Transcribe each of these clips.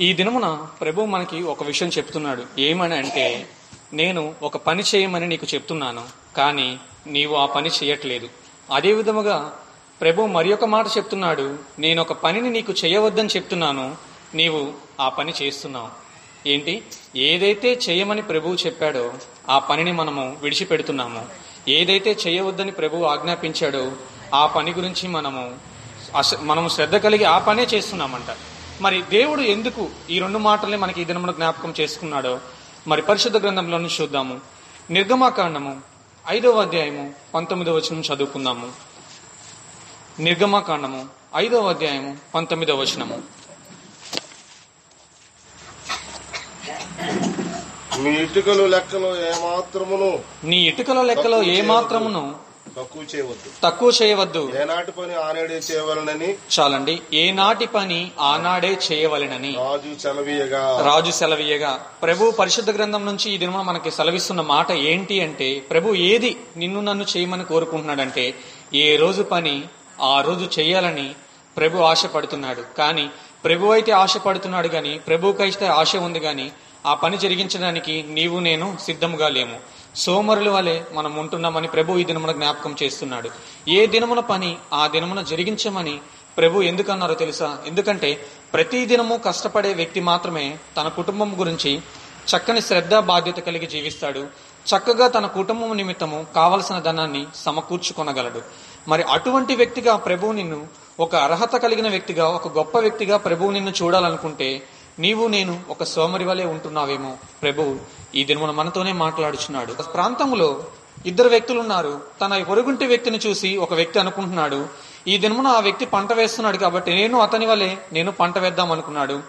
ఈ దినమున ప్రభు మనకి ఒక విషయం చెప్తున్నాడు. ఏమని అంటే నేను ఒక పని చేయమని నీకు చెప్తున్నాను కానీ నీవు ఆ పని చేయట్లేదు. అదే విధముగా ప్రభు మరి ఒక మాట చెప్తున్నాడు నేను ఒక పనిని నీకు చేయవద్దని చెప్తున్నాను నీవు ఆ పని చేస్తున్నావు. ఏంటి? ఏదైతే చేయమని ప్రభువు చెప్పాడో ఆ పనిని మనము విడిచిపెడుతున్నాము. ఏదైతే చేయవద్దని ప్రభువు ఆజ్ఞాపించాడో ఆ పని గురించి మనము అస- మనము శ్రద్ధ కలిగి ఆ పనే చేస్తున్నామంట. మరి దేవుడు ఎందుకు ఈ రెండు మాటల్ని మనకి ఈ దినమున జ్ఞాపకం చేసుకున్నాడో మరి పరిశుద్ధ గ్రంథంలో నుంచి చూద్దాము. నిర్గమాకాండము ఐదవ అధ్యాయము పంతొమ్మిదవ వచనం చదువుకుందాము. నిర్గమాకాండము ఐదవ అధ్యాయము పంతొమ్మిదవ వచనము. మీ ఇటుకలు లెక్కలో ఏమాత్రమును నీ ఇటుకల లెక్కలో ఏ మాత్రమును తక్కువ చేయవద్దు. తక్కువ చేయవద్దు. ఏనాటి పని ఆనేడే చేయవలనని చాలండి. ఏ నాటి పని ఆనాడే చేయవలెనని. రాజు సెలవీయగా. రాజు సెలవీయగా. ప్రభు పరిశుద్ధ గ్రంథం నుంచి ఈ దినమ మనకి సెలవిస్తున్న మాట ఏంటి అంటే ప్రభు ఏది నిన్ను నన్ను చేయమని కోరుకుంటున్నాడంటే ఏ రోజు పని ఆ రోజు చేయాలని ప్రభు ఆశపడుతున్నాడు. కానీ ప్రభు అయితే ఆశపడుతున్నాడు గాని ప్రభుకైతే ఆశ ఉంది గాని ఆ పని జరిగించడానికి నీవు నేను సిద్ధముగా లేము. సోమరుల వలె మనం ఉంటున్నామని ప్రభు ఈ దినమున జ్ఞాపకం చేస్తున్నాడు. ఏ దినమున పని ఆ దినమున జరిగించమని ప్రభు ఎందుకన్నారో తెలుసా? ఎందుకంటే ప్రతి దినము కష్టపడే వ్యక్తి మాత్రమే తన కుటుంబం గురించి చక్కని శ్రద్ధ బాధ్యత కలిగి జీవిస్తాడు. చక్కగా తన కుటుంబం నిమిత్తము కావలసిన ధనాన్ని సమకూర్చుకొనగలడు. మరి అటువంటి వ్యక్తిగా ప్రభువు నిన్ను ఒక అర్హత కలిగిన వ్యక్తిగా ఒక గొప్ప వ్యక్తిగా ప్రభువు నిన్ను చూడాలనుకుంటే నీవు నేను ఒక సోమరి వలె ఉంటున్నావేమో ప్రభువు ఈ దినమున మనతోనే మాట్లాడుచున్నాడు. ప్రాంతంలో ఇద్దరు వ్యక్తులు ఉన్నారు తన పొరుగుంటి వ్యక్తిని చూసి ఒక వ్యక్తి అనుకుంటున్నాడు ఈ దినమున ఆ వ్యక్తి పంట వేస్తున్నాడు కాబట్టి నేను అతని వలె నేను పంట వేద్దాం అనుకున్నాడు.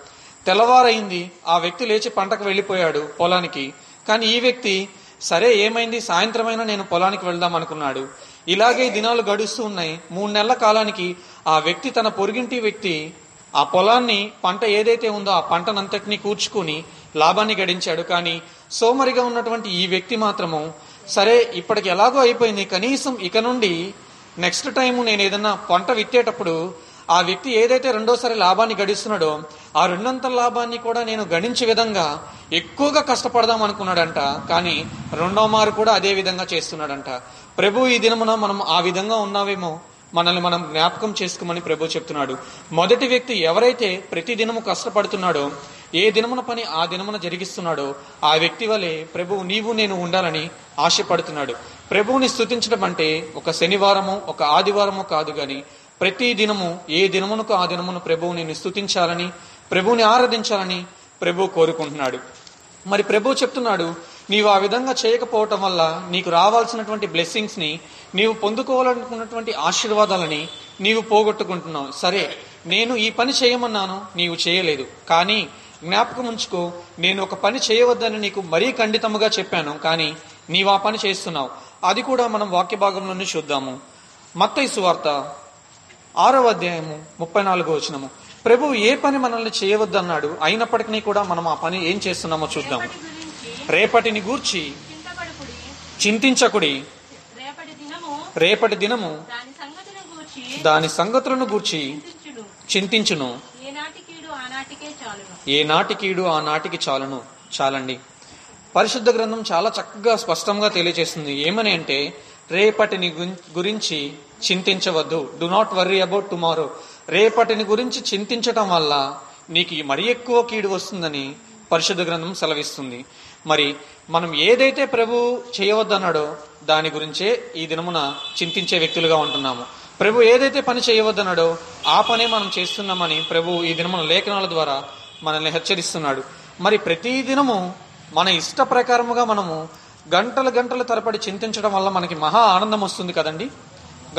తెల్లవారైంది ఆ వ్యక్తి లేచి పంటకు వెళ్ళిపోయాడు పొలానికి. కానీ ఈ వ్యక్తి సరే ఏమైంది? సాయంత్రమైనా నేను పొలానికి వెళ్దాం అనుకున్నాడు. ఇలాగే దినాలు గడుస్తూ ఉన్నాయి. మూడు నెలల కాలానికి ఆ వ్యక్తి తన పొరుగింటి వ్యక్తి ఆ పొలాన్ని పంట ఏదైతే ఉందో ఆ పంటనంతటినీ కూర్చుకుని లాభాన్ని గడించాడు. కానీ సోమరిగా ఉన్నటువంటి ఈ వ్యక్తి మాత్రము సరే ఇప్పటికి ఎలాగో అయిపోయింది. కనీసం ఇక నుండి నెక్స్ట్ టైం నేను ఏదన్నా పంట విత్తేటప్పుడు ఆ వ్యక్తి ఏదైతే రెండోసారి లాభాన్ని గడిస్తున్నాడో ఆ రెండంతల లాభాన్ని కూడా నేను గణించే విధంగా ఎక్కువగా కష్టపడదాం అనుకున్నాడంట. కానీ రెండో మారు కూడా అదే విధంగా చేస్తున్నాడంట. ప్రభు ఈ దినమున మనం ఆ విధంగా ఉన్నావేమో? మనల్ని మనం జ్ఞాపకం చేసుకోమని ప్రభు చెప్తున్నాడు. మొదటి వ్యక్తి ఎవరైతే ప్రతి దినము కష్టపడుతున్నాడో ఏ దినమున పని ఆ దినమున జరిగిస్తున్నాడో ఆ వ్యక్తి వలె ప్రభువు నీవు నేను ఉండాలని ఆశపడుతున్నాడు. ప్రభువుని స్థుతించడం అంటే ఒక శనివారము ఒక ఆదివారము కాదు గాని ప్రతి దినము ఏ దినమునకు ఆ దినమును ప్రభువు నేను స్థుతించాలని ప్రభువుని ఆరాధించాలని ప్రభు కోరుకుంటున్నాడు. మరి ప్రభు చెప్తున్నాడు నీవు ఆ విధంగా చేయకపోవటం వల్ల నీకు రావాల్సినటువంటి బ్లెస్సింగ్స్ని నీవు పొందుకోవాలనుకున్నటువంటి ఆశీర్వాదాలని నీవు పోగొట్టుకుంటున్నావు. సరే నేను ఈ పని చేయమన్నాను నీవు చేయలేదు. కానీ జ్ఞాపకం ఉంచుకో నేను ఒక పని చేయవద్దని నీకు మరీ ఖండితముగా చెప్పాను కానీ నీవు ఆ పని చేస్తున్నావు. అది కూడా మనం వాక్య భాగంలోనే చూద్దాము. మత్తయి సువార్త ఆరవ అధ్యాయము ముప్పై నాలుగో వచనము. ప్రభు ఏ పని మనల్ని చేయవద్దన్నాడు? అయినప్పటికీ కూడా మనం ఆ పని ఏం చేస్తున్నామో చూద్దాము. రేపటిని గురించి చింతించకుడి. రేపటి దినము దాని సంగతులను గూర్చి చింతించును. ఏ నాటికీడు ఆనాటికే చాలును. ఆ నాటికి చాలును. చాలండి. పరిశుద్ధ గ్రంథం చాలా చక్కగా స్పష్టంగా తెలియజేస్తుంది. ఏమని అంటే రేపటిని గురించి చింతించవద్దు. Do not worry about tomorrow రేపటిని గురించి చింతించటం వల్ల నీకు మరి ఎక్కువ కీడు వస్తుందని పరిశుద్ధ గ్రంథం సెలవిస్తుంది. మరి మనం ఏదైతే ప్రభు చేయవద్దన్నాడో దాని గురించే ఈ దినమున చింతించే వ్యక్తులుగా ఉంటున్నాము. ప్రభు ఏదైతే పని చేయవద్దన్నాడో ఆ పనే మనం చేస్తున్నామని ప్రభు ఈ దినమున లేఖనాల ద్వారా మనల్ని హెచ్చరిస్తున్నాడు. మరి ప్రతి దినము మన ఇష్ట ప్రకారముగా మనము గంటలు గంటలు తరబడి చింతించడం వల్ల మనకి మహా ఆనందం వస్తుంది కదండి?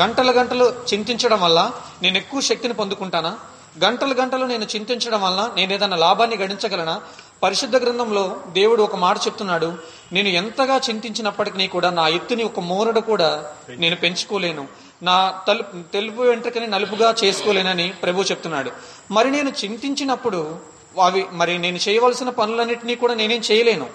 గంటలు గంటలు చింతించడం వల్ల నేను ఎక్కువ శక్తిని పొందుకుంటానా? గంటలు గంటలు నేను చింతించడం వల్ల నేను ఏదైనా లాభాన్ని గడించగలనా? పరిశుద్ధ గ్రంథంలో దేవుడు ఒక మాట చెప్తున్నాడు నేను ఎంతగా చింతించినప్పటికీ కూడా నా ఎత్తుని ఒక మూరడు కూడా నేను పెంచుకోలేను. నా తలుపు తెలుపు వెంట్రుకని నలుపుగా చేసుకోలేనని ప్రభు చెప్తున్నాడు. మరి నేను చింతించినప్పుడు అవి మరి నేను చేయవలసిన పనులన్నింటినీ కూడా నేనేం చేయలేను.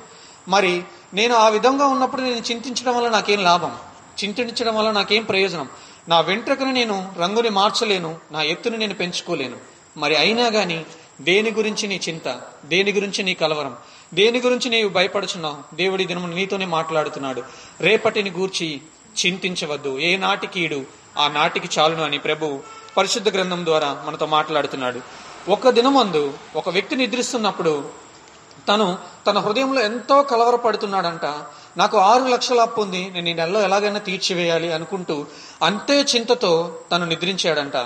మరి నేను ఆ విధంగా ఉన్నప్పుడు నేను చింతించడం వల్ల నాకేం లాభం? చింతించడం వల్ల నాకేం ప్రయోజనం? నా వెంట్రుకను నేను రంగుని మార్చలేను నా ఎత్తుని నేను పెంచుకోలేను. మరి అయినా కానీ దేని గురించి నీ చింత? దేని గురించి నీ కలవరం? దేని గురించి నీవు భయపడుచున్నావు? దేవుడి దినము నీతోనే మాట్లాడుతున్నాడు. రేపటిని గూర్చి చింతించవద్దు. ఏ నాటికీడు ఆ నాటికి చాలును అని ప్రభు పరిశుద్ధ గ్రంథం ద్వారా మనతో మాట్లాడుతున్నాడు. ఒక దినమందు ఒక వ్యక్తి నిద్రిస్తున్నప్పుడు తను తన హృదయంలో ఎంతో కలవరపడుతున్నాడంట. నాకు ఆరు లక్షల అప్పు ఉంది. నేను ఈ నెలలో ఎలాగైనా తీర్చివేయాలి అనుకుంటూ అంతే చింతతో తను నిద్రించాడంట.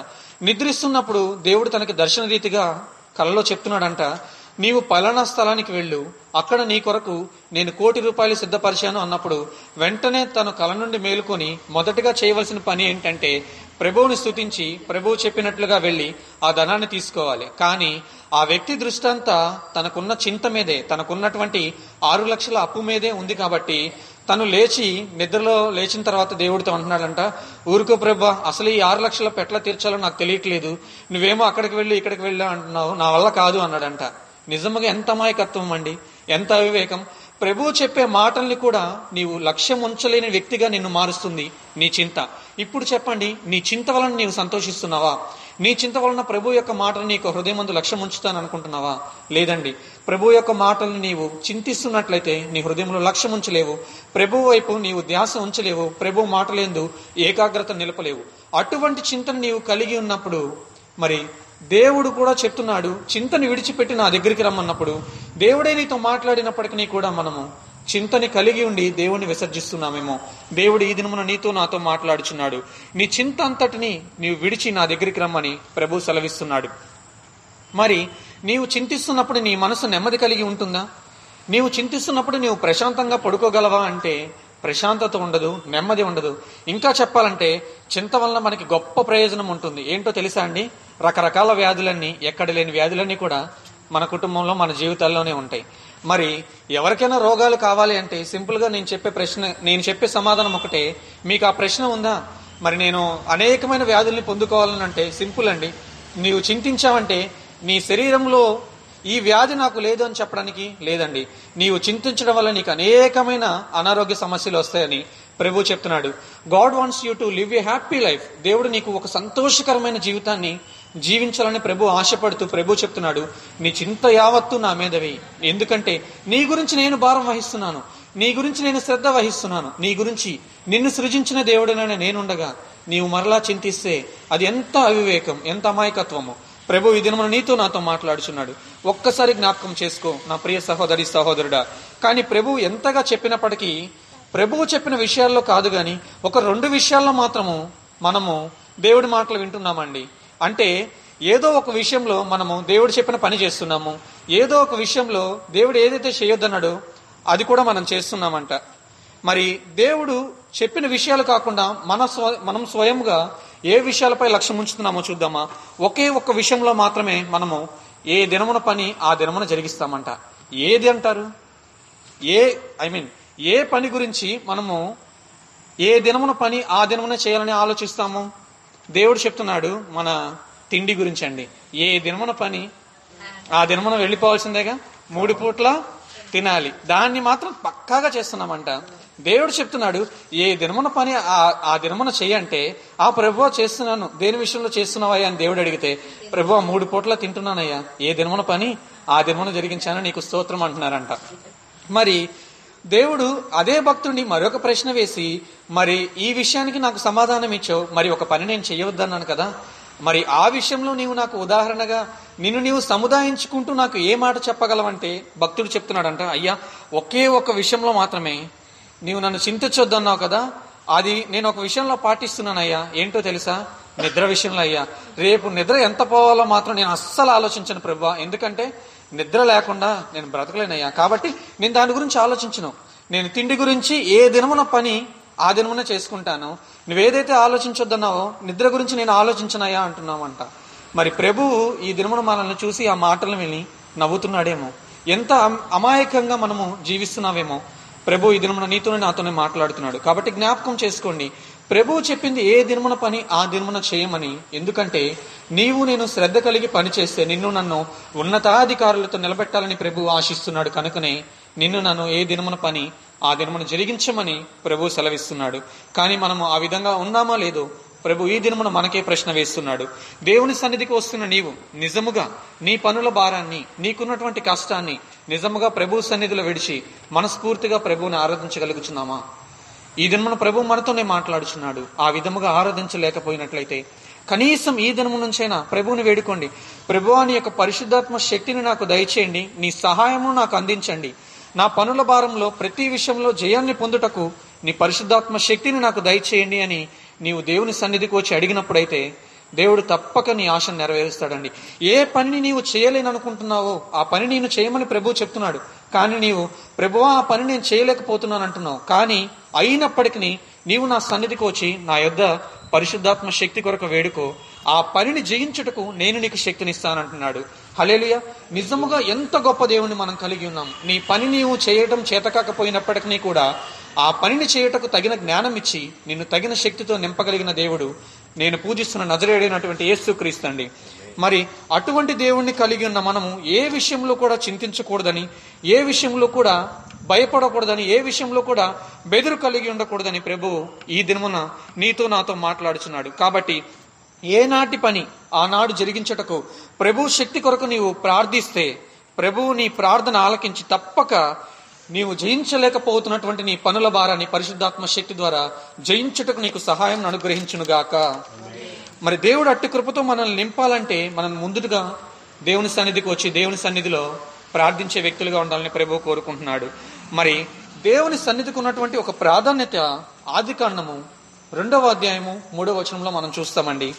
నిద్రిస్తున్నప్పుడు దేవుడు తనకి దర్శన రీతిగా కలలో చెప్తున్నాడంట నీవు పలానా స్థలానికి వెళ్ళు అక్కడ నీ కొరకు నేను కోటి రూపాయలు సిద్ధపరిచాను అన్నప్పుడు వెంటనే తను కల నుండి మేలుకొని మొదటగా చేయవలసిన పని ఏంటంటే ప్రభువుని స్థుతించి ప్రభువు చెప్పినట్లుగా వెళ్ళి ఆ ధనాన్ని తీసుకోవాలి. కానీ ఆ వ్యక్తి దృష్టి అంతా తనకున్న చింత మీదే తనకున్నటువంటి ఆరు లక్షల అప్పు మీదే ఉంది కాబట్టి తను లేచి నిద్రలో లేచిన తర్వాత దేవుడితో అంటున్నాడంట ఊరుకో ప్రభా అసలు ఈ ఆరు లక్షల పెట్ల తీర్చాలో నాకు తెలియట్లేదు. నువ్వేమో అక్కడికి వెళ్ళి ఇక్కడికి వెళ్ళి అంటున్నావు. నా వల్ల కాదు అన్నాడంట. నిజంగా ఎంత అమాయకత్వం అండి ఎంత అవివేకం. ప్రభువు చెప్పే మాటల్ని కూడా నీవు లక్ష్యం ఉంచలేని వ్యక్తిగా నిన్ను మారుస్తుంది నీ చింత. ఇప్పుడు చెప్పండి నీ చింత వలన నీవు సంతోషిస్తున్నావా? నీ చింత వలన ప్రభు యొక్క మాటలు నీకు హృదయమందు లక్ష్యం ఉంచుతాను అనుకుంటున్నావా లేదండి. ప్రభు యొక్క మాటలను నీవు చింతిస్తున్నట్లయితే నీ హృదయంలో లక్ష్యం ఉంచలేవు. ప్రభు వైపు నీవు ధ్యాస ఉంచలేవు. ప్రభు మాటలేందు ఏకాగ్రత నిలపలేవు. అటువంటి చింతను నీవు కలిగి ఉన్నప్పుడు మరి దేవుడు కూడా చెప్తున్నాడు చింతని విడిచిపెట్టి నా దగ్గరికి రమ్మన్నప్పుడు దేవుడే నీతో మాట్లాడినప్పటికీ కూడా మనము చింతని కలిగి ఉండి దేవుణ్ణి విసర్జిస్తున్నామేమో. దేవుడు ఈ దినమున నీతో నాతో మాట్లాడుచున్నాడు. నీ చింత అంతటిని నీవు విడిచి నా దగ్గరికి రమ్మని ప్రభు సెలవిస్తున్నాడు. మరి నీవు చింతిస్తున్నప్పుడు నీ మనసు నెమ్మది కలిగి ఉంటుందా? నీవు చింతిస్తున్నప్పుడు నీవు ప్రశాంతంగా పడుకోగలవా అంటే ప్రశాంతత ఉండదు నెమ్మది ఉండదు. ఇంకా చెప్పాలంటే చింత వలన మనకి గొప్ప ప్రయోజనం ఉంటుంది. ఏంటో తెలుసా అండి? రకరకాల వ్యాధులన్నీ ఎక్కడ లేని వ్యాధులన్నీ కూడా మన కుటుంబంలో మన జీవితాల్లోనే ఉంటాయి. మరి ఎవరికైనా రోగాలు కావాలి అంటే సింపుల్గా నేను చెప్పే ప్రశ్న నేను చెప్పే సమాధానం ఒకటే. మీకు ఆ ప్రశ్న ఉందా? మరి నేను అనేకమైన వ్యాధుల్ని పొందుకోవాలని అంటే సింపుల్ అండి. నీవు చింతించావంటే నీ శరీరంలో ఈ వ్యాధి నాకు లేదు అని చెప్పడానికి లేదండి. నీవు చింతించడం వల్ల నీకు అనేకమైన అనారోగ్య సమస్యలు వస్తాయని ప్రభు చెప్తున్నాడు. God wants you to live a happy life. దేవుడు నీకు ఒక సంతోషకరమైన జీవితాన్ని జీవించాలని ప్రభు ఆశపడుతూ ప్రభు చెప్తున్నాడు. నీ చింత యావత్తు నా మీదవి. ఎందుకంటే నీ గురించి నేను భారం వహిస్తున్నాను. నీ గురించి నేను శ్రద్ధ వహిస్తున్నాను. నీ గురించి నిన్ను సృజించిన దేవుడనైనా నేనుండగా నీవు మరలా చింతిస్తే అది ఎంత అవివేకం ఎంత అమాయకత్వము. ప్రభు ఈ దినమున నీతో నాతో మాట్లాడుచున్నాడు. ఒక్కసారి జ్ఞాపకం చేసుకో నా ప్రియ సహోదరి సహోదరుడా. కానీ ప్రభు ఎంతగా చెప్పినప్పటికీ ప్రభువు చెప్పిన విషయాల్లో కాదు గాని ఒక రెండు విషయాల్లో మాత్రము మనము దేవుడి మాటలు వింటున్నామండి. అంటే ఏదో ఒక విషయంలో మనము దేవుడు చెప్పిన పని చేస్తున్నాము. ఏదో ఒక విషయంలో దేవుడు ఏదైతే చేయొద్దన్నాడో అది కూడా మనం చేస్తున్నామంట. మరి దేవుడు చెప్పిన విషయాలు కాకుండా మన స్వ మనం స్వయంగా ఏ విషయాలపై లక్ష్యం ఉంచుతున్నామో చూద్దామా? ఒకే ఒక్క విషయంలో మాత్రమే మనము ఏ దినమున పని ఆ దినమున జరిగిస్తామంట. ఏది అంటారు? ఏ ఐ మీన్ ఏ పని గురించి మనము ఏ దినమున పని ఆ దినమున చేయాలని ఆలోచిస్తాము? దేవుడు చెప్తున్నాడు మన తిండి గురించి అండి. ఏ దినమున పని ఆ దినమున వెళ్ళిపోవాల్సిందేగా? మూడు పూట్ల తినాలి. దాన్ని మాత్రం పక్కాగా చేస్తున్నామంట. దేవుడు చెప్తున్నాడు ఏ దినమున పని ఆ దినమున చేయంటే ఆ ప్రభు చేస్తున్నాను దేని విషయంలో చేస్తున్నావయ్యా? అని దేవుడు అడిగితే ప్రభు మూడు పూట్ల తింటున్నానయ్యా. ఏ దినమున పని? ఆ దినమున జరిగించాను నీకు స్తోత్రం అంటున్నారంట. మరి దేవుడు అదే భక్తుడిని మరొక ప్రశ్న వేసి మరి ఈ విషయానికి నాకు సమాధానం ఇచ్చావు మరి ఒక పని నేను చేయవద్దన్నాను కదా. మరి ఆ విషయంలో నీవు నాకు ఉదాహరణగా నిన్ను నీవు సముదాయించుకుంటూ నాకు ఏ మాట చెప్పగలవంటే? భక్తుడు చెప్తున్నాడంట అయ్యా ఒకే ఒక విషయంలో మాత్రమే నీవు నన్ను చింతించొద్దన్నావు కదా? అది నేను ఒక విషయంలో పాటిస్తున్నానయ్యా. ఏంటో తెలుసా? నిద్ర విషయంలో అయ్యా. రేపు నిద్ర ఎంత పోవాలో మాత్రం నేను అస్సలు ఆలోచించను ప్రభా. ఎందుకంటే నిద్ర లేకుండా నేను బ్రతకలేనయ్యా. కాబట్టి నేను దాని గురించి ఆలోచించను. నేను తిండి గురించి ఏ దినమున పని ఆ దినమున చేసుకుంటాను. నువ్వేదైతే ఆలోచించొద్దన్నావో నిద్ర గురించి నేను ఆలోచించనయ్యా అంటున్నామంట మరి ప్రభువు ఈ దినమున మనల్ని చూసి ఆ మాటలు విని నవ్వుతున్నాడేమో. ఎంత అమాయకంగా మనము జీవిస్తున్నామేమో ప్రభు ఈ దినమున నీతోనే నాతోనే మాట్లాడుతున్నాడు. కాబట్టి జ్ఞాపకం చేసుకోండి. ప్రభువు చెప్పింది ఏ దినమున పని ఆ దినమున చేయమని. ఎందుకంటే నీవు నేను శ్రద్ధ కలిగి పని చేస్తే నిన్ను నన్ను ఉన్నతాధికారులతో నిలబెట్టాలని ప్రభు ఆశిస్తున్నాడు. కనుకనే నిన్ను నన్ను ఏ దినమున పని ఆ దినమున జరిగించమని ప్రభు సెలవిస్తున్నాడు. కానీ మనము ఆ విధంగా ఉన్నామా లేదో ప్రభు ఈ దినమున మనకే ప్రశ్న వేస్తున్నాడు. దేవుని సన్నిధికి వస్తున్న నీవు నిజముగా నీ పనుల భారాన్ని నీకున్నటువంటి కష్టాన్ని నిజముగా ప్రభు సన్నిధిలో విడిచి మనస్ఫూర్తిగా ప్రభువుని ఆరాధించగలుగుతున్నామా ఈ దినమున ప్రభు మనతోనే మాట్లాడుచున్నాడు. ఆ విధముగా ఆరాధించలేకపోయినట్లయితే కనీసం ఈ దినము నుంచైనా ప్రభువుని వేడుకోండి. ప్రభు అని యొక్క పరిశుద్ధాత్మ శక్తిని నాకు దయచేయండి. నీ సహాయమును నాకు అందించండి. నా పనుల భారంలో ప్రతి విషయంలో జయాన్ని పొందుటకు నీ పరిశుద్ధాత్మ శక్తిని నాకు దయచేయండి అని నీవు దేవుని సన్నిధికి వచ్చి అడిగినప్పుడైతే దేవుడు తప్పక నీ ఆశను నెరవేరుస్తాడండి. ఏ పనిని నీవు చేయలేని అనుకుంటున్నావో ఆ పని నేను చేయమని ప్రభు చెప్తున్నాడు. కానీ నీవు ప్రభువా ఆ పని నేను చేయలేకపోతున్నాను అంటున్నావు. కానీ అయినప్పటికీ నీవు నా సన్నిధికి వచ్చి నా యొద్ద పరిశుద్ధాత్మ శక్తి కొరకు వేడుకో ఆ పనిని జయించుటకు నేను నీకు శక్తినిస్తానంటున్నాడు. హలేలుయ నిజముగా ఎంత గొప్ప దేవుని మనం కలిగి ఉన్నాం. నీ పని నీవు చేయటం చేతకాకపోయినప్పటికీ కూడా ఆ పనిని చేయుటకు తగిన జ్ఞానం ఇచ్చి నిన్ను తగిన శక్తితో నింపగలిగిన దేవుడు నేను పూజిస్తున్న నజరేడైనటువంటి యేసుక్రీస్తండి మరి అటువంటి దేవుణ్ణి కలిగి ఉన్న మనము ఏ విషయంలో కూడా చింతించకూడదని ఏ విషయంలో కూడా భయపడకూడదని ఏ విషయంలో కూడా బెదురు కలిగి ఉండకూడదని ప్రభు ఈ దినమున నీతో నాతో మాట్లాడుచున్నాడు. కాబట్టి ఏనాటి పని ఆనాడు జరిగించటకు ప్రభు శక్తి కొరకు నీవు ప్రార్థిస్తే ప్రభువు నీ ప్రార్థన ఆలకించి తప్పక నీవు జయించలేకపోతున్నటువంటి నీ పనుల భారాన్ని పరిశుద్ధాత్మ శక్తి ద్వారా జయించుటకు నీకు సహాయం అనుగ్రహించునుగాక. మరి దేవుడు అట్టి కృపతో మనల్ని నింపాలంటే మనం ముందుగా దేవుని సన్నిధికి వచ్చి దేవుని సన్నిధిలో ప్రార్థించే వ్యక్తులుగా ఉండాలని ప్రభు కోరుకుంటున్నాడు. మరి దేవుని సన్నిధికి ఉన్నటువంటి ఒక ప్రాధాన్యత ఆది కాండము రెండవ అధ్యాయము మూడవ వచనంలో మనం చూస్తామండి.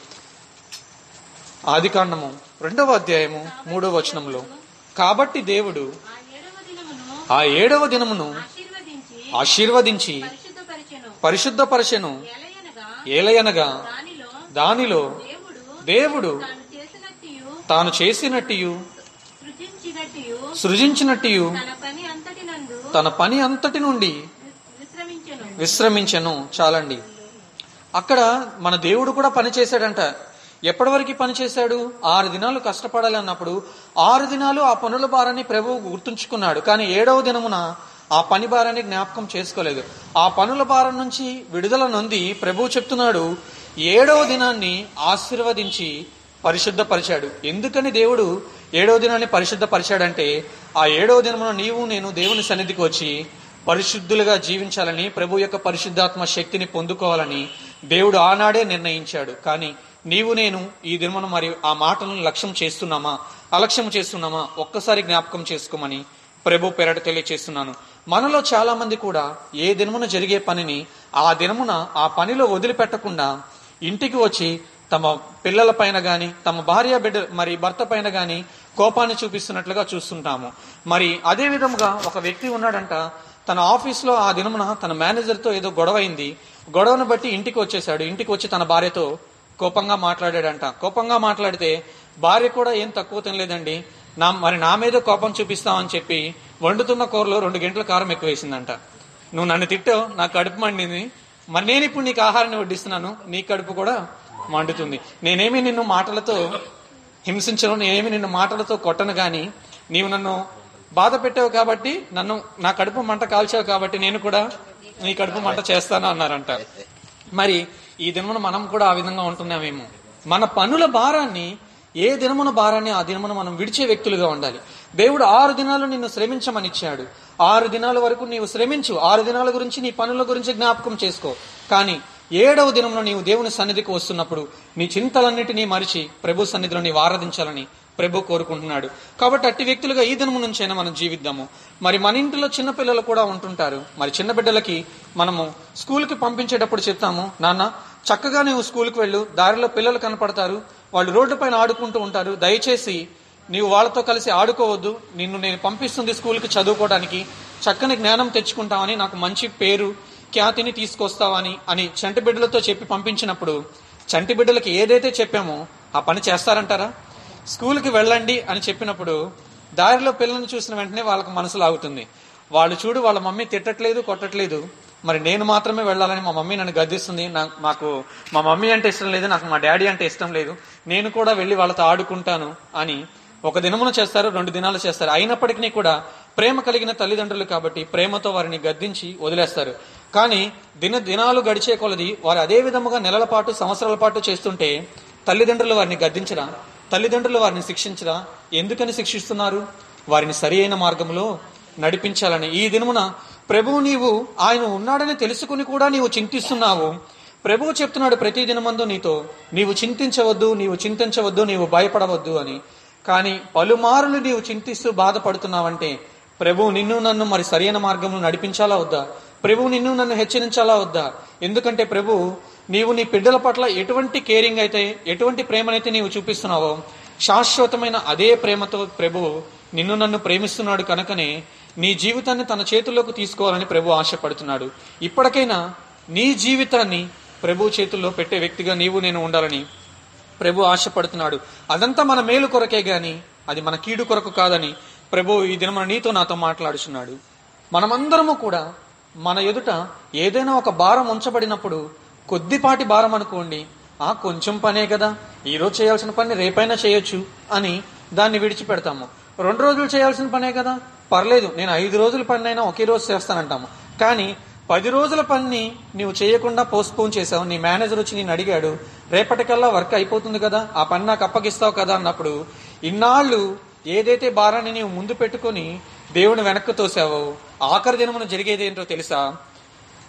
ఆది కాండము రెండవ అధ్యాయము మూడవ వచనంలో కాబట్టి దేవుడు ఆ ఏడవ దినమును ఆశీర్వదించి పరిశుద్ధపరిచెను. ఏలయనగా దానిలో దేవుడు తాను చేసినట్టు సృజించినట్టు సృజించినట్టియు తన పని అంతటి నుండి విశ్రమించెను. చాలండి. అక్కడ మన దేవుడు కూడా పనిచేశాడంట. ఎప్పటి వరకు పనిచేశాడు? ఆరు దినాలు కష్టపడాలి అన్నప్పుడు ఆరు దినాలు ఆ పనుల భారాన్ని ప్రభువు గుర్తుంచుకున్నాడు. కానీ ఏడవ దినమున ఆ పని భారాన్ని జ్ఞాపకం చేసుకోలేదు. ఆ పనుల భారం నుంచి విడుదల నొంది ప్రభువు చెప్తున్నాడు ఏడవ దినాన్ని ఆశీర్వదించి పరిశుద్ధపరిచాడు. ఎందుకని దేవుడు ఏడవ దినాన్ని పరిశుద్ధపరిచాడంటే ఆ ఏడవ దినమున నీవు నేను దేవుని సన్నిధికి వచ్చి పరిశుద్ధులుగా జీవించాలని ప్రభు యొక్క పరిశుద్ధాత్మ శక్తిని పొందుకోవాలని దేవుడు ఆనాడే నిర్ణయించాడు. కానీ నీవు నేను ఈ దినమున మరి ఆ మాటలను లక్ష్యం చేస్తున్నామా? అలక్ష్యం చేస్తున్నామా? ఒక్కసారి జ్ఞాపకం చేసుకోమని ప్రభు పేరట తెలియచేస్తున్నాను. మనలో చాలా మంది కూడా ఏ దినమున జరిగే పనిని ఆ దినమున ఆ పనిలో వదిలిపెట్టకుండా ఇంటికి వచ్చి తమ పిల్లల పైన కానీ తమ భార్య బిడ్డ మరి భర్త పైన కానీ కోపాన్ని చూపిస్తున్నట్లుగా చూస్తుంటాము. మరి అదే విధముగా ఒక వ్యక్తి ఉన్నాడంట తన ఆఫీస్లో ఆ దినమున తన మేనేజర్తో ఏదో గొడవ అయింది గొడవను బట్టి ఇంటికి వచ్చేసాడు ఇంటికి వచ్చి తన భార్యతో కోపంగా మాట్లాడాడంట. కోపంగా మాట్లాడితే భార్య కూడా ఏం తక్కువ తినలేదండి. నా మరి నా మీద కోపం చూపిస్తామని చెప్పి వండుతున్న కూరలో రెండు గంటల కారం ఎక్కువ వేసిందంట. నువ్వు నన్ను తిట్టావు నా కడుపు మండింది. మరి నేను ఇప్పుడు నీకు ఆహారాన్ని వడ్డిస్తున్నాను నీ కడుపు కూడా మండుతుంది. నేనేమి నిన్ను మాటలతో హింసించను నేనేమి నిన్ను మాటలతో కొట్టను కానీ నీవు నన్ను బాధ పెట్టావు కాబట్టి నన్ను నా కడుపు మంట కాల్చావు కాబట్టి నేను కూడా నీ కడుపు మంట చేస్తాను అన్నారంట. మరి ఈ దినమున మనం కూడా ఆ విధంగా ఉంటున్నామేమో. మన పనుల భారాన్ని ఏ దినమున భారాన్ని ఆ దినమున మనం విడిచే వ్యక్తులుగా ఉండాలి. దేవుడు ఆరు దినాలు నిన్ను శ్రమించమని ఇచ్చాడు. ఆరు దినాల వరకు నీవు శ్రమించు. ఆరు దినాల గురించి నీ పనుల గురించి జ్ఞాపకం చేసుకో. కానీ ఏడవ దినంలో నీవు దేవుని సన్నిధికి వస్తున్నప్పుడు నీ చింతలన్నిటినీ మరిచి ప్రభు సన్నిధిలో నీవు ఆరాధించాలని ప్రభు కోరుకుంటున్నాడు. కాబట్టి అట్టి వ్యక్తులుగా ఈ దినము నుంచైనా మనం జీవిద్దాము. మరి మన ఇంటిలో చిన్న పిల్లలు కూడా ఉంటుంటారు. మరి చిన్న బిడ్డలకి మనము స్కూల్కి పంపించేటప్పుడు చెప్తాము నాన్న చక్కగా నువ్వు స్కూల్కి వెళ్ళు. దారిలో పిల్లలు కనపడతారు. వాళ్ళు రోడ్డు పైన ఆడుకుంటూ ఉంటారు. దయచేసి నీవు వాళ్ళతో కలిసి ఆడుకోవద్దు. నిన్ను నేను పంపిస్తుంది స్కూల్కి చదువుకోవడానికి. చక్కని జ్ఞానం తెచ్చుకుంటామని నాకు మంచి పేరు ఖ్యాతిని తీసుకొస్తావని అని చంటి బిడ్డలతో చెప్పి పంపించినప్పుడు చంటి బిడ్డలకి ఏదైతే చెప్పామో ఆ పని చేస్తారంటారా? స్కూల్కి వెళ్ళండి అని చెప్పినప్పుడు దారిలో పిల్లల్ని చూసిన వెంటనే వాళ్ళకి మనసు లాగుతుంది. వాళ్ళు చూడు వాళ్ళ మమ్మీ తిట్టట్లేదు కొట్టట్లేదు. మరి నేను మాత్రమే వెళ్ళాలని మా మమ్మీ నన్ను గద్దిస్తుంది. నా- నాకు మా మమ్మీ అంటే ఇష్టం లేదు నాకు మా డాడీ అంటే ఇష్టం లేదు. నేను కూడా వెళ్ళి వాళ్ళతో ఆడుకుంటాను అని ఒక దినమున చేస్తారు రెండు దినాలు చేస్తారు. అయినప్పటికీ కూడా ప్రేమ కలిగిన తల్లిదండ్రులు కాబట్టి ప్రేమతో వారిని గద్దించి వదిలేస్తారు. కానీ దిన దినాలు గడిచే కొలది వారు అదే విధముగా నెలల పాటు సంవత్సరాల పాటు చేస్తుంటే తల్లిదండ్రులు వారిని గద్దించరా? తల్లిదండ్రులు వారిని శిక్షించరా? ఎందుకని శిక్షిస్తున్నారు? వారిని సరి అయిన మార్గంలో నడిపించాలని ఈ దినమున ప్రభువు నీవు ఆయన ఉన్నాడని తెలుసుకుని కూడా నీవు చింతిస్తున్నావు. ప్రభువు చెప్తున్నాడు ప్రతి దినమందు నీతో నీవు చింతించవద్దు నీవు చింతించవద్దు నీవు భయపడవద్దు అని. కానీ పలుమారులు నీవు చింతిస్తూ బాధపడుతున్నావంటే ప్రభువు నిన్ను నన్ను మరి సరైన మార్గంలో నడిపించాలా వద్దా? ప్రభువు నిన్ను నన్ను హెచ్చరించాలా వద్దా? ఎందుకంటే ప్రభు నీవు నీ బిడ్డల పట్ల ఎటువంటి కేరింగ్ అయితే ఎటువంటి ప్రేమనైతే నీవు చూపిస్తున్నావో శాశ్వతమైన అదే ప్రేమతో ప్రభు నిన్ను నన్ను ప్రేమిస్తున్నాడు కనుకనే నీ జీవితాన్ని తన చేతుల్లోకి తీసుకోవాలని ప్రభు ఆశపడుతున్నాడు. ఇప్పటికైనా నీ జీవితాన్ని ప్రభు చేతుల్లో పెట్టే వ్యక్తిగా నీవు నేను ఉండాలని ప్రభు ఆశపడుతున్నాడు. అదంతా మన మేలు కొరకే గాని అది మన కీడు కొరకు కాదని ప్రభు ఈ దినమున నీతో నాతో మాట్లాడుచున్నాడు. మనమందరము కూడా మన ఎదుట ఏదైనా ఒక భారం ఉంచబడినప్పుడు కొద్దిపాటి భారం అనుకోండి ఆ కొంచెం పనే కదా ఈరోజు చేయాల్సిన పని రేపైనా చేయొచ్చు అని దాన్ని విడిచిపెడతాము. రెండు రోజులు చేయాల్సిన పనే కదా పర్లేదు నేను ఐదు రోజుల పని అయినా ఒకే రోజు చేస్తానంటాము. కానీ పది రోజుల పని నీవు చేయకుండా పోస్ట్పోన్ చేసావు నీ మేనేజర్ వచ్చి నేను అడిగాడు రేపటికల్లా వర్క్ అయిపోతుంది కదా ఆ పని నాకు అప్పగిస్తావు కదా అన్నప్పుడు ఇన్నాళ్ళు ఏదైతే భారాన్ని నీవు ముందు పెట్టుకొని దేవుని వెనక్కి తోసావో ఆఖరి దినమున జరిగేది ఏంటో తెలుసా?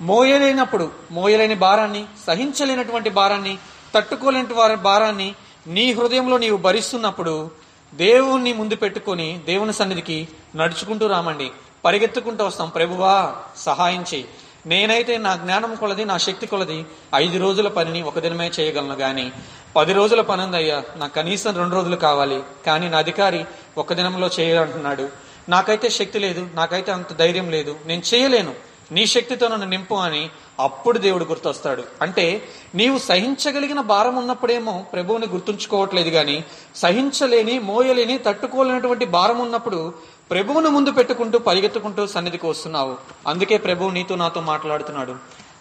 మోయలేనప్పుడు మోయలేని భారాన్ని సహించలేనటువంటి భారాన్ని తట్టుకోలేని వారి భారాన్ని నీ హృదయంలో నీవు భరిస్తున్నప్పుడు దేవుణ్ణి ముందు పెట్టుకొని దేవుని సన్నిధికి నడుచుకుంటూ రామండి. పరిగెత్తుకుంటూ వస్తాం. ప్రభువా సహాయం చేయి. నేనైతే నా జ్ఞానం కొలది నా శక్తి కొలది ఐదు రోజుల పనిని ఒక దినమే చేయగలను గాని పది రోజుల పని ఉందయ్యా నాకు కనీసం రెండు రోజులు కావాలి. కానీ నా అధికారి ఒక దినంలో చేయాలంటున్నాడు. నాకైతే శక్తి లేదు నాకైతే అంత ధైర్యం లేదు. నేను చేయలేను. నీ శక్తితో నన్ను నింపు అని అప్పుడు దేవుడు గుర్తొస్తాడు. అంటే నీవు సహించగలిగిన భారం ఉన్నప్పుడేమో ప్రభువుని గుర్తుంచుకోవట్లేదు గాని సహించలేని మోయలేని తట్టుకోలేనటువంటి భారం ఉన్నప్పుడు ప్రభువును ముందు పెట్టుకుంటూ పరిగెత్తుకుంటూ సన్నిధికి వస్తున్నావు. అందుకే ప్రభువు నీతో నాతో మాట్లాడుతున్నాడు.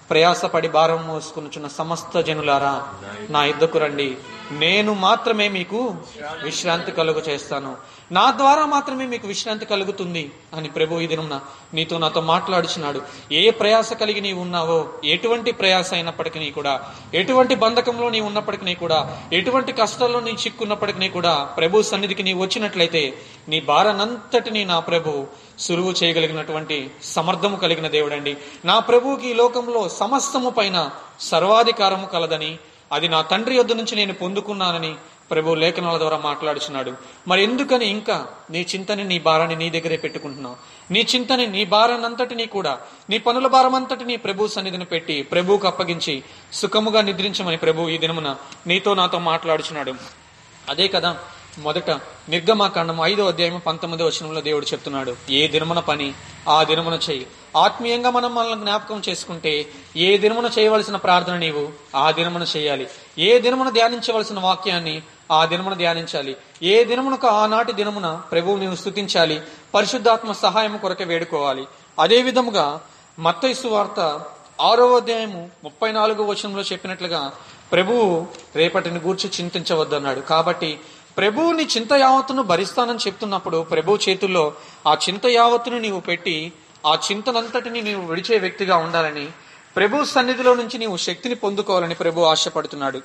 ప్రయాసపడి భారం మోసుకునుచున్న సమస్త జనులారా నా ఇద్దకు రండి. నేను మాత్రమే మీకు విశ్రాంతి కలుగు చేస్తాను నా ద్వారా మాత్రమే మీకు విశ్రాంతి కలుగుతుంది అని ప్రభు ఈ దినం నీతో నాతో మాట్లాడుచున్నాడు. ఏ ప్రయాస కలిగి నీవు ఉన్నావో ఎటువంటి ప్రయాస అయినప్పటికీ కూడా ఎటువంటి బంధకంలో నీవు ఉన్నప్పటికీ కూడా ఎటువంటి కష్టాల్లో నీ చిక్కున్నప్పటికీ కూడా ప్రభు సన్నిధికి నీవు వచ్చినట్లయితే నీ భారనంతటిని నా ప్రభు సులువు చేయగలిగినటువంటి సమర్థము కలిగిన దేవుడండి. నా ప్రభువుకి ఈ లోకంలో సమస్తము పైన సర్వాధికారము కలదని అది నా తండ్రి యొద్ద నుంచి నేను పొందుకున్నానని ప్రభు లేఖనాల ద్వారా మాట్లాడుచున్నాడు. మరి ఎందుకని ఇంకా నీ చింతని నీ భారాన్ని నీ దగ్గరే పెట్టుకుంటున్నావు? నీ చింతని నీ భారాన్నంతటినీ కూడా నీ పనుల భారం అంతటినీ ప్రభు సన్నిధిని పెట్టి ప్రభువుకు అప్పగించి సుఖముగా నిద్రించమని ప్రభు ఈ దినమున నీతో నాతో మాట్లాడుచున్నాడు. అదే కదా మొదట నిర్గమాకాండం ఐదో అధ్యాయం పంతొమ్మిదో వచనంలో దేవుడు చెప్తున్నాడు. ఏ దినమున పని ఆ దినమున చెయ్యి. ఆత్మీయంగా మనం మనల్ని జ్ఞాపకం చేసుకుంటే ఏ దినమున చేయవలసిన ప్రార్థన నీవు ఆ దినమున చేయాలి ఏ దినమున ధ్యానించవలసిన వాక్యాన్ని ఆ దినమున ధ్యానించాలి. ఏ దినమునకు ఆనాటి దినమున ప్రభువు నేను స్థుతించాలి పరిశుద్ధాత్మ సహాయం కొరకే వేడుకోవాలి. అదే విధముగా మత్తైసు వార్త ఆరో అధ్యాయము ముప్పై నాలుగో వచనంలో చెప్పినట్లుగా ప్రభువు రేపటిని గూర్చి చింతించవద్దన్నాడు. కాబట్టి ప్రభువు నీ చింత యావత్తును భరిస్తానని చెప్తున్నప్పుడు ప్రభు చేతుల్లో ఆ చింత యావత్తును నీవు పెట్టి ఆ చింతనంతటిని నీవు విడిచే వ్యక్తిగా ఉండాలని ప్రభు సన్నిధిలో నుంచి నీవు శక్తిని పొందుకోవాలని ప్రభు ఆశపడుతున్నాడు.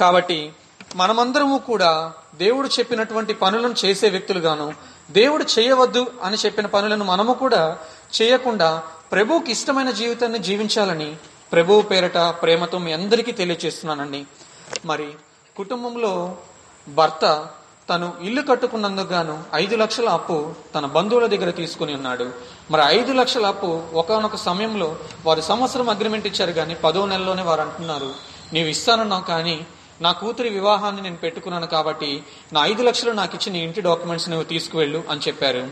కాబట్టి మనమందరము కూడా దేవుడు చెప్పినటువంటి పనులను చేసే వ్యక్తులుగాను దేవుడు చేయవద్దు అని చెప్పిన పనులను మనము కూడా చేయకుండా ప్రభువుకి ఇష్టమైన జీవితాన్ని జీవించాలని ప్రభువు పేరట ప్రేమతో మీ అందరికీ తెలియజేస్తున్నానండి మరి కుటుంబంలో భర్త తను ఇల్లు కట్టుకున్నందుకు గాను ఐదు లక్షల అప్పు తన బంధువుల దగ్గర తీసుకుని ఉన్నాడు. మరి ఐదు లక్షల అప్పు ఒకనొక సమయంలో వారు సంవత్సరం అగ్రిమెంట్ ఇచ్చారు కానీ పదో నెలలోనే వారు అంటున్నారు నీవు ఇస్తానన్నావు కానీ నా కూతురి వివాహాన్ని నేను పెట్టుకున్నాను కాబట్టి నా ఐదు లక్షలు నాకు ఇచ్చిన ఇంటి డాక్యుమెంట్స్ నువ్వు తీసుకువెళ్ళు అని చెప్పారు.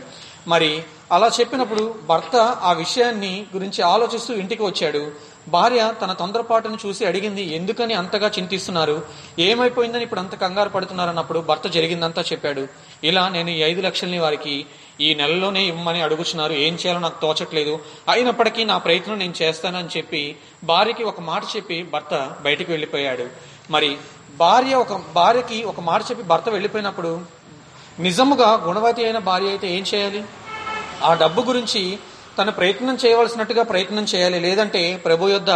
మరి అలా చెప్పినప్పుడు భర్త ఆ విషయాన్ని గురించి ఆలోచిస్తూ ఇంటికి వచ్చాడు. భార్య తన తొందరపాటును చూసి అడిగింది ఎందుకని అంతగా చింతిస్తున్నారు? ఏమైపోయిందని ఇప్పుడు అంత కంగారు పడుతున్నారు అన్నప్పుడు భర్త జరిగిందంతా చెప్పాడు. ఇలా నేను ఈ ఐదు లక్షల్ని వారికి ఈ నెలలోనే ఇవ్వమని అడుగుచున్నారు. ఏం చేయాలో నాకు తోచట్లేదు. అయినప్పటికీ నా ప్రయత్నం నేను చేస్తానని చెప్పి భార్యకి ఒక మాట చెప్పి భర్త బయటికి వెళ్ళిపోయాడు. మరి భార్య ఒక భార్యకి ఒక మాట చెప్పి భర్త వెళ్ళిపోయినప్పుడు నిజముగా గుణవతి అయిన భార్య అయితే ఏం చేయాలి? ఆ డబ్బు గురించి తను ప్రయత్నం చేయవలసినట్టుగా ప్రయత్నం చేయాలి. లేదంటే ప్రభు యొద్ద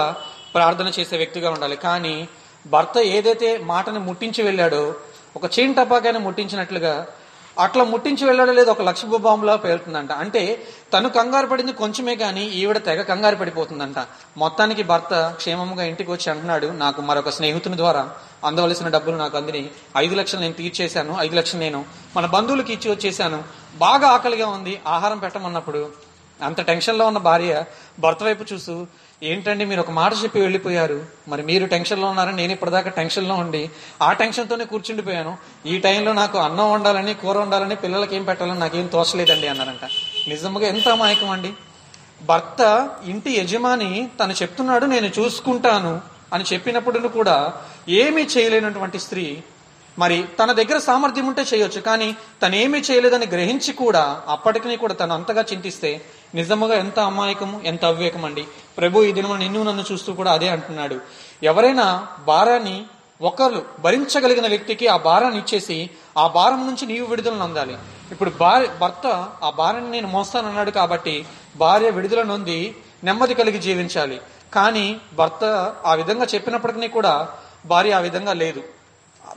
ప్రార్థన చేసే వ్యక్తిగా ఉండాలి. కానీ భర్త ఏదైతే మాటని ముట్టించి వెళ్ళాడో ఒక చీన్ టపాకైనా ముట్టించినట్లుగా అట్లా ముట్టించి వెళ్ళడం లేదు ఒక లక్ష బాంబులా పేలుతుందంట. అంటే తను కంగారు పడింది కొంచెమే కానీ ఈవిడ తెగ కంగారు పడిపోతుందంట. మొత్తానికి భర్త క్షేమంగా ఇంటికి వచ్చి అంటున్నాడు నాకు మరొక స్నేహితుని ద్వారా అందవలసిన డబ్బులు నాకు అందిని. ఐదు లక్షలు నేను తీర్చేశాను ఐదు లక్షలు నేను మన బంధువులకి ఇచ్చి వచ్చేసాను బాగా ఆకలిగా ఉంది ఆహారం పెట్టమన్నప్పుడు అంత టెన్షన్లో ఉన్న భార్య భర్త వైపు చూసు ఏంటండి మీరు ఒక మాట చెప్పి వెళ్ళిపోయారు? మరి మీరు టెన్షన్లో ఉన్నారని నేను ఇప్పటిదాకా టెన్షన్లో ఉండి ఆ టెన్షన్తోనే కూర్చుండిపోయాను. ఈ టైంలో నాకు అన్నం వండాలని కూర వండాలని పిల్లలకి ఏం పెట్టాలని నాకేం తోచలేదండి అన్నారంట. నిజంగా ఎంత అమాయకం అండి? భర్త ఇంటి యజమాని తను చెప్తున్నాడు నేను చూసుకుంటాను అని చెప్పినప్పుడు కూడా ఏమీ చేయలేనటువంటి స్త్రీ మరి తన దగ్గర సామర్థ్యం ఉంటే చేయొచ్చు కానీ తను చేయలేదని గ్రహించి కూడా అప్పటికి కూడా తను అంతగా చింతిస్తే నిజముగా ఎంత అమాయకము ఎంత అవివేకం అండి ప్రభు ఈ దినము నిన్ను నన్ను చూస్తూ కూడా అదే అంటున్నాడు. ఎవరైనా భారాన్ని ఒకరు భరించగలిగిన వ్యక్తికి ఆ భారాన్ని ఇచ్చేసి ఆ భారం నుంచి నీవు విడుదల నొందాలి. ఇప్పుడు భార్య భర్త ఆ భారాన్ని నేను మోస్తానన్నాడు కాబట్టి భార్య విడుదల నొంది నెమ్మది కలిగి జీవించాలి. కానీ భర్త ఆ విధంగా చెప్పినప్పటికీ కూడా భార్య ఆ విధంగా లేదు.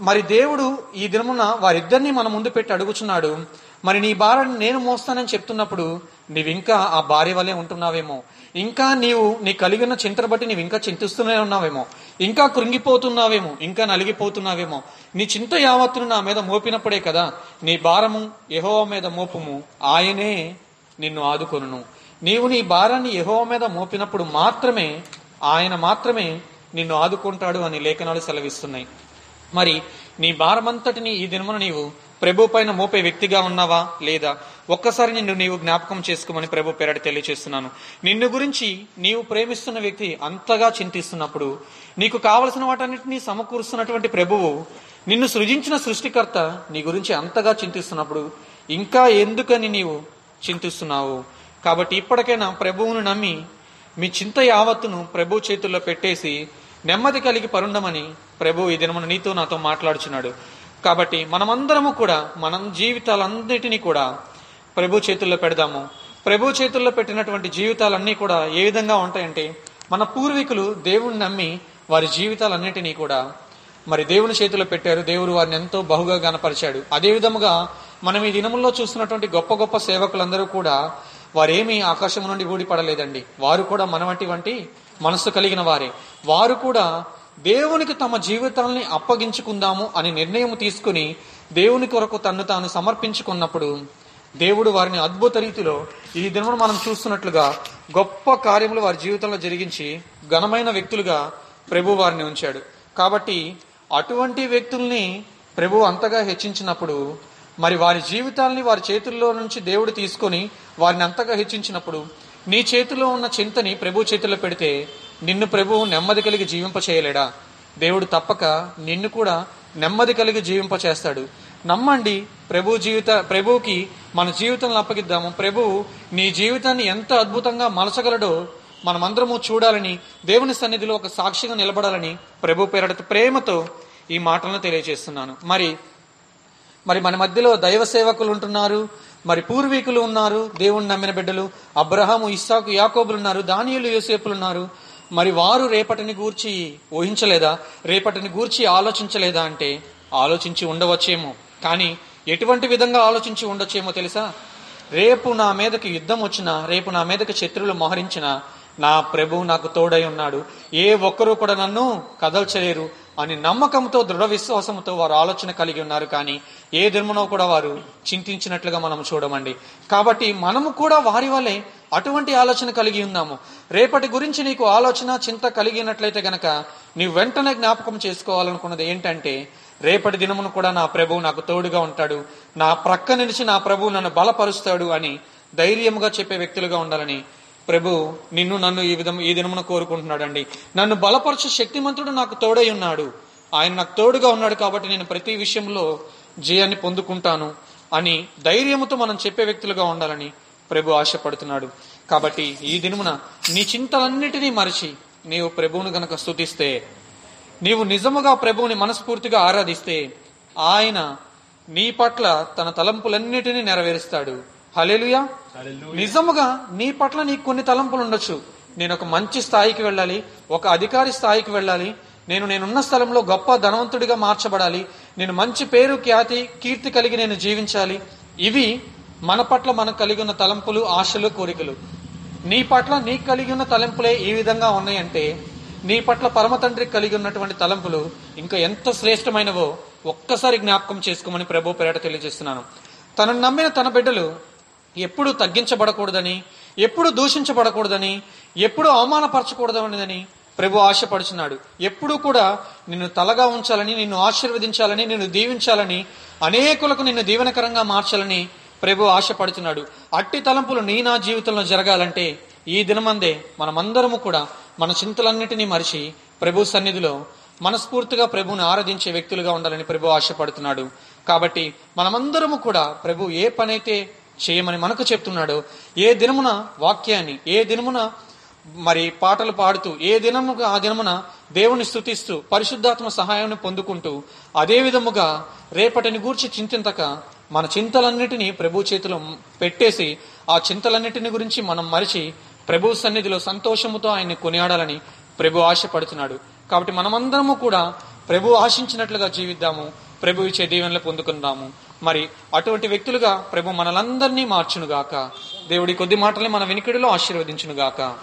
మరి దేవుడు ఈ దినమున వారిద్దరిని మన ముందు పెట్టి అడుగుచున్నాడు. మరి నీ భార్యను నేను మోస్తానని చెప్తున్నప్పుడు నీవింకా ఆ భార్య వలె ఉంటున్నావేమో. ఇంకా నీవు నీ కలిగిన చింతను బట్టి నీవు ఇంకా చింతిస్తూనే ఉన్నావేమో. ఇంకా కృంగిపోతున్నావేమో ఇంకా నలిగిపోతున్నావేమో. నీ చింత యావత్తును నా మీద మోపినప్పుడే కదా నీ భారము యహోవ మీద మోపుము. ఆయనే నిన్ను ఆదుకొనును. నీవు నీ భారాన్ని యహోవ మీద మోపినప్పుడు మాత్రమే ఆయన మాత్రమే నిన్ను ఆదుకుంటాడు అని లేఖనాలు సెలవిస్తున్నాయి. మరి నీ భారమంతటిని ఈ దినమున నీవు ప్రభు పైన మోపే వ్యక్తిగా ఉన్నావా లేదా? ఒక్కసారి నిన్ను నీవు జ్ఞాపకం చేసుకోమని ప్రభు పేరటి తెలియచేస్తున్నాను. నిన్ను గురించి నీవు ప్రేమిస్తున్న వ్యక్తి అంతగా చింతిస్తున్నప్పుడు నీకు కావలసిన వాటన్నిటినీ సమకూరుస్తున్నటువంటి ప్రభువు నిన్ను సృజించిన సృష్టికర్త నీ గురించి అంతగా చింతిస్తున్నప్పుడు ఇంకా ఎందుకని నీవు చింతిస్తున్నావు? కాబట్టి ఇప్పటికైనా ప్రభువును నమ్మి మీ చింత యావత్తును ప్రభు చేతుల్లో పెట్టేసి నెమ్మది కలిగి పరుండమని ప్రభు ఈ దినమున నీతో నాతో మాట్లాడుచున్నాడు. కాబట్టి మనమందరము కూడా మనం జీవితాలన్నిటినీ కూడా ప్రభు చేతుల్లో పెడదాము. ప్రభు చేతుల్లో పెట్టినటువంటి జీవితాలన్నీ కూడా ఏ విధంగా ఉంటాయంటే మన పూర్వీకులు దేవుణ్ణి నమ్మి వారి జీవితాలన్నిటినీ కూడా మరి దేవుని చేతిలో పెట్టారు దేవుడు వారిని ఎంతో బహుగా గనపరిచాడు అదే విధముగా మనం ఈ దినముల్లో చూస్తున్నటువంటి గొప్ప గొప్ప సేవకులందరూ కూడా వారేమీ ఆకాశం నుండి ఊడిపడలేదండి. వారు కూడా మన వంటి వంటి మనస్సు కలిగిన వారే. వారు కూడా దేవునికి తమ జీవితాల్ని అప్పగించుకుందాము అని నిర్ణయం తీసుకుని దేవుని కొరకు తన్ను తాను సమర్పించుకున్నప్పుడు దేవుడు వారిని అద్భుత రీతిలో ఈ దినమున మనం చూస్తున్నట్లుగా గొప్ప కార్యములు వారి జీవితంలో జరిగించి ఘనమైన వ్యక్తులుగా ప్రభు వారిని ఉంచాడు. కాబట్టి అటువంటి వ్యక్తుల్ని ప్రభు అంతగా హెచ్చించినప్పుడు మరి వారి జీవితాల్ని వారి చేతుల్లో నుంచి దేవుడు తీసుకొని వారిని అంతగా హెచ్చించినప్పుడు నీ చేతిలో ఉన్న చింతని ప్రభు చేతిలో పెడితే నిన్ను ప్రభువు నెమ్మది కలిగి జీవింప చేయలేడా? దేవుడు తప్పక నిన్ను కూడా నెమ్మది కలిగి జీవింప చేస్తాడు. నమ్మండి ప్రభు జీవిత ప్రభువుకి మన జీవితంలో అప్పగిద్దాము. ప్రభువు నీ జీవితాన్ని ఎంత అద్భుతంగా మలచగలడో మనమందరము చూడాలని దేవుని సన్నిధిలో ఒక సాక్షిగా నిలబడాలని ప్రభు పేరట ప్రేమతో ఈ మాటలను తెలియజేస్తున్నాను. మరి మరి మన మధ్యలో దైవ సేవకులు ఉంటున్నారు మరి పూర్వీకులు ఉన్నారు దేవుణ్ణి నమ్మిన బిడ్డలు అబ్రహాము ఇస్సాకు యాకోబులు ఉన్నారు దానియులు యోసేపులు ఉన్నారు మరి వారు రేపటిని గూర్చి ఊహించలేదా? రేపటిని గూర్చి ఆలోచించలేదా అంటే ఆలోచించి ఉండవచ్చేమో. కానీ ఎటువంటి విధంగా ఆలోచించి ఉండొచ్చేమో తెలుసా? రేపు నా మీదకి యుద్ధం వచ్చినా రేపు నా మీదకి శత్రువులు మోహరించినా నా ప్రభు నాకు తోడై ఉన్నాడు. ఏ ఒక్కరూ కూడా నన్ను కదల్చలేరు. అని నమ్మకంతో దృఢ విశ్వాసంతో వారు ఆలోచన కలిగి ఉన్నారు కానీ ఏ ధర్మనో కూడా వారు చింతించినట్లుగా మనం చూడమండి. కాబట్టి మనము కూడా వారి వల్లే అటువంటి ఆలోచన కలిగి ఉన్నాము. రేపటి గురించి నీకు ఆలోచన చింత కలిగినట్లయితే గనక నీవు వెంటనే జ్ఞాపకం చేసుకోవాలనుకున్నది ఏంటంటే రేపటి దినమును కూడా నా ప్రభువు నాకు తోడుగా ఉంటాడు. నా ప్రక్క నిలిచి నా ప్రభువు నన్ను బలపరుస్తాడు అని ధైర్యముగా చెప్పే వ్యక్తులుగా ఉండాలని ప్రభు నిన్ను నన్ను ఈ విధం ఈ దినమున కోరుకుంటున్నాడండి. నన్ను బలపరచు శక్తిమంతుడు నాకు తోడై ఉన్నాడు. ఆయన నాకు తోడుగా ఉన్నాడు కాబట్టి నేను ప్రతి విషయంలో జయాన్ని పొందుకుంటాను అని ధైర్యముతో మనం చెప్పే వ్యక్తులుగా ఉండాలని ప్రభు ఆశపడుతున్నాడు. కాబట్టి ఈ దినమున నీ చింతలన్నిటినీ మరిచి నీవు ప్రభువును గనక స్తుతిస్తే నీవు నిజముగా ప్రభువుని మనస్ఫూర్తిగా ఆరాధిస్తే ఆయన నీ పట్ల తన తలంపులన్నిటినీ నెరవేరుస్తాడు. హలేలుయా నిజముగా నీ పట్ల నీకు కొన్ని తలంపులు ఉండొచ్చు. నేను ఒక మంచి స్థాయికి వెళ్ళాలి ఒక అధికారి స్థాయికి వెళ్ళాలి నేను నేనున్న స్థలంలో గొప్ప ధనవంతుడిగా మార్చబడాలి నేను మంచి పేరు ఖ్యాతి కీర్తి కలిగి నేను జీవించాలి. ఇవి మన పట్ల మనకు కలిగి ఉన్న తలంపులు ఆశలు కోరికలు. నీ పట్ల నీకు కలిగి ఉన్న తలంపులే ఈ విధంగా ఉన్నాయంటే నీ పట్ల పరమ తండ్రికి కలిగి ఉన్నటువంటి తలంపులు ఇంకా ఎంత శ్రేష్టమైనవో ఒక్కసారి జ్ఞాపకం చేసుకోమని ప్రభు పేరట తెలియజేస్తున్నాను. తనను నమ్మిన తన బిడ్డలు ఎప్పుడు తగ్గించబడకూడదని ఎప్పుడు దూషించబడకూడదని ఎప్పుడు అవమానపరచకూడదనేదని ప్రభు ఆశపడుచున్నాడు. ఎప్పుడూ కూడా నిన్ను తలగా ఉంచాలని నిన్ను ఆశీర్వదించాలని నిన్ను దీవించాలని అనేకులకు నిన్ను దీవెనకరంగా మార్చాలని ప్రభు ఆశపడుతున్నాడు అట్టి తలంపులు నీ నా జీవితంలో జరగాలంటే ఈ దినమందే మనమందరము కూడా మన చింతలన్నిటినీ మరిచి ప్రభు సన్నిధిలో మనస్ఫూర్తిగా ప్రభువుని ఆరాధించే వ్యక్తులుగా ఉండాలని ప్రభు ఆశపడుతున్నాడు. కాబట్టి మనమందరము కూడా ప్రభు ఏ పనైతే చేయమని మనకు చెప్తున్నాడు. ఏ దినమున వాక్యాన్ని ఏ దినమున మరి పాటలు పాడుతూ ఏ దినము ఆ దినమున దేవుని స్థుతిస్తూ పరిశుద్ధాత్మ సహాయాన్ని పొందుకుంటూ అదే విధముగా రేపటిని గూర్చి చింతింతక మన చింతలన్నిటినీ ప్రభు చేతిలో పెట్టేసి ఆ చింతలన్నిటిని గురించి మనం మరిచి ప్రభు సన్నిధిలో సంతోషముతో ఆయన్ని కొనియాడాలని ప్రభు ఆశపడుతున్నాడు. కాబట్టి మనమందరము కూడా ప్రభు ఆశించినట్లుగా జీవిద్దాము. ప్రభు ఇచ్చే దీవెనలు పొందుకుందాము. మరి అటువంటి వ్యక్తులుగా ప్రభు మనలందరినీ మార్చునుగాక. దేవుడి కొద్ది మాటలే మన వినికిడిలో ఆశీర్వదించునుగాక.